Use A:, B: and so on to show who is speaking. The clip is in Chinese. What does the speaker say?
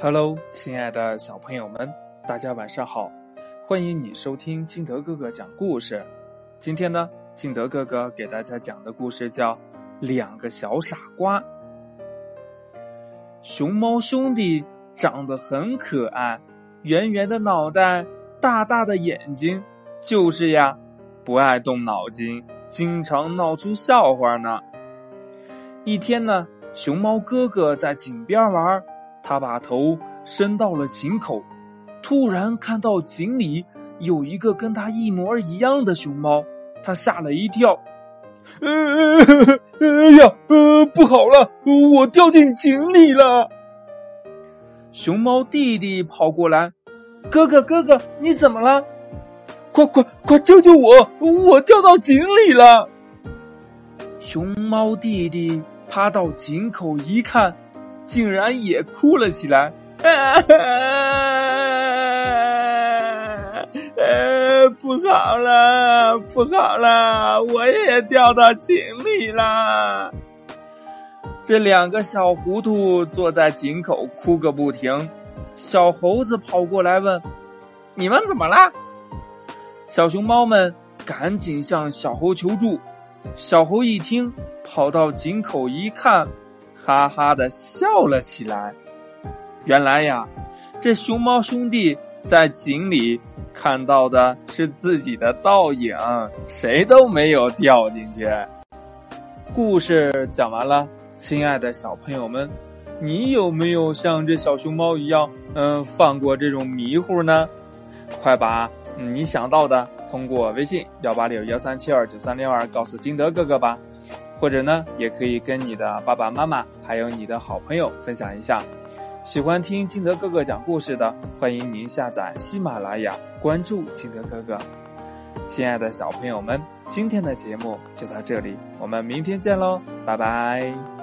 A: Hello，亲爱的小朋友们，大家晚上好！欢迎你收听金德哥哥讲故事。今天呢，金德哥哥给大家讲的故事叫《两个小傻瓜》。熊猫兄弟长得很可爱，圆圆的脑袋，大大的眼睛，就是呀，不爱动脑筋，经常闹出笑话呢。一天呢，熊猫哥哥在井边玩。他把头伸到了井口，突然看到井里有一个跟他一模一样的熊猫，他吓了一跳。呃，哎呀，呃，不好了，我掉进井里了！熊猫弟弟跑过来，哥哥，哥哥，你怎么了？快快快救救我！我掉到井里了！熊猫弟弟趴到井口一看。竟然也哭了起来，呃，不好了，不好了，我也掉到井里了。这两个小糊涂坐在井口哭个不停。小猴子跑过来问：“你们怎么啦？”小熊猫们赶紧向小猴求助。小猴一听，跑到井口一看。哈哈的笑了起来。原来呀，这熊猫兄弟在井里看到的是自己的倒影，谁都没有掉进去。故事讲完了，亲爱的小朋友们，你有没有像这小熊猫一样，嗯，犯过这种迷糊呢？快把你想到的通过微信幺八六幺三七二九三六二告诉金德哥哥吧。或者呢，也可以跟你的爸爸妈妈，还有你的好朋友分享一下。喜欢听金德哥哥讲故事的，欢迎您下载喜马拉雅，关注金德哥哥。亲爱的小朋友们，今天的节目就到这里，我们明天见喽，拜拜。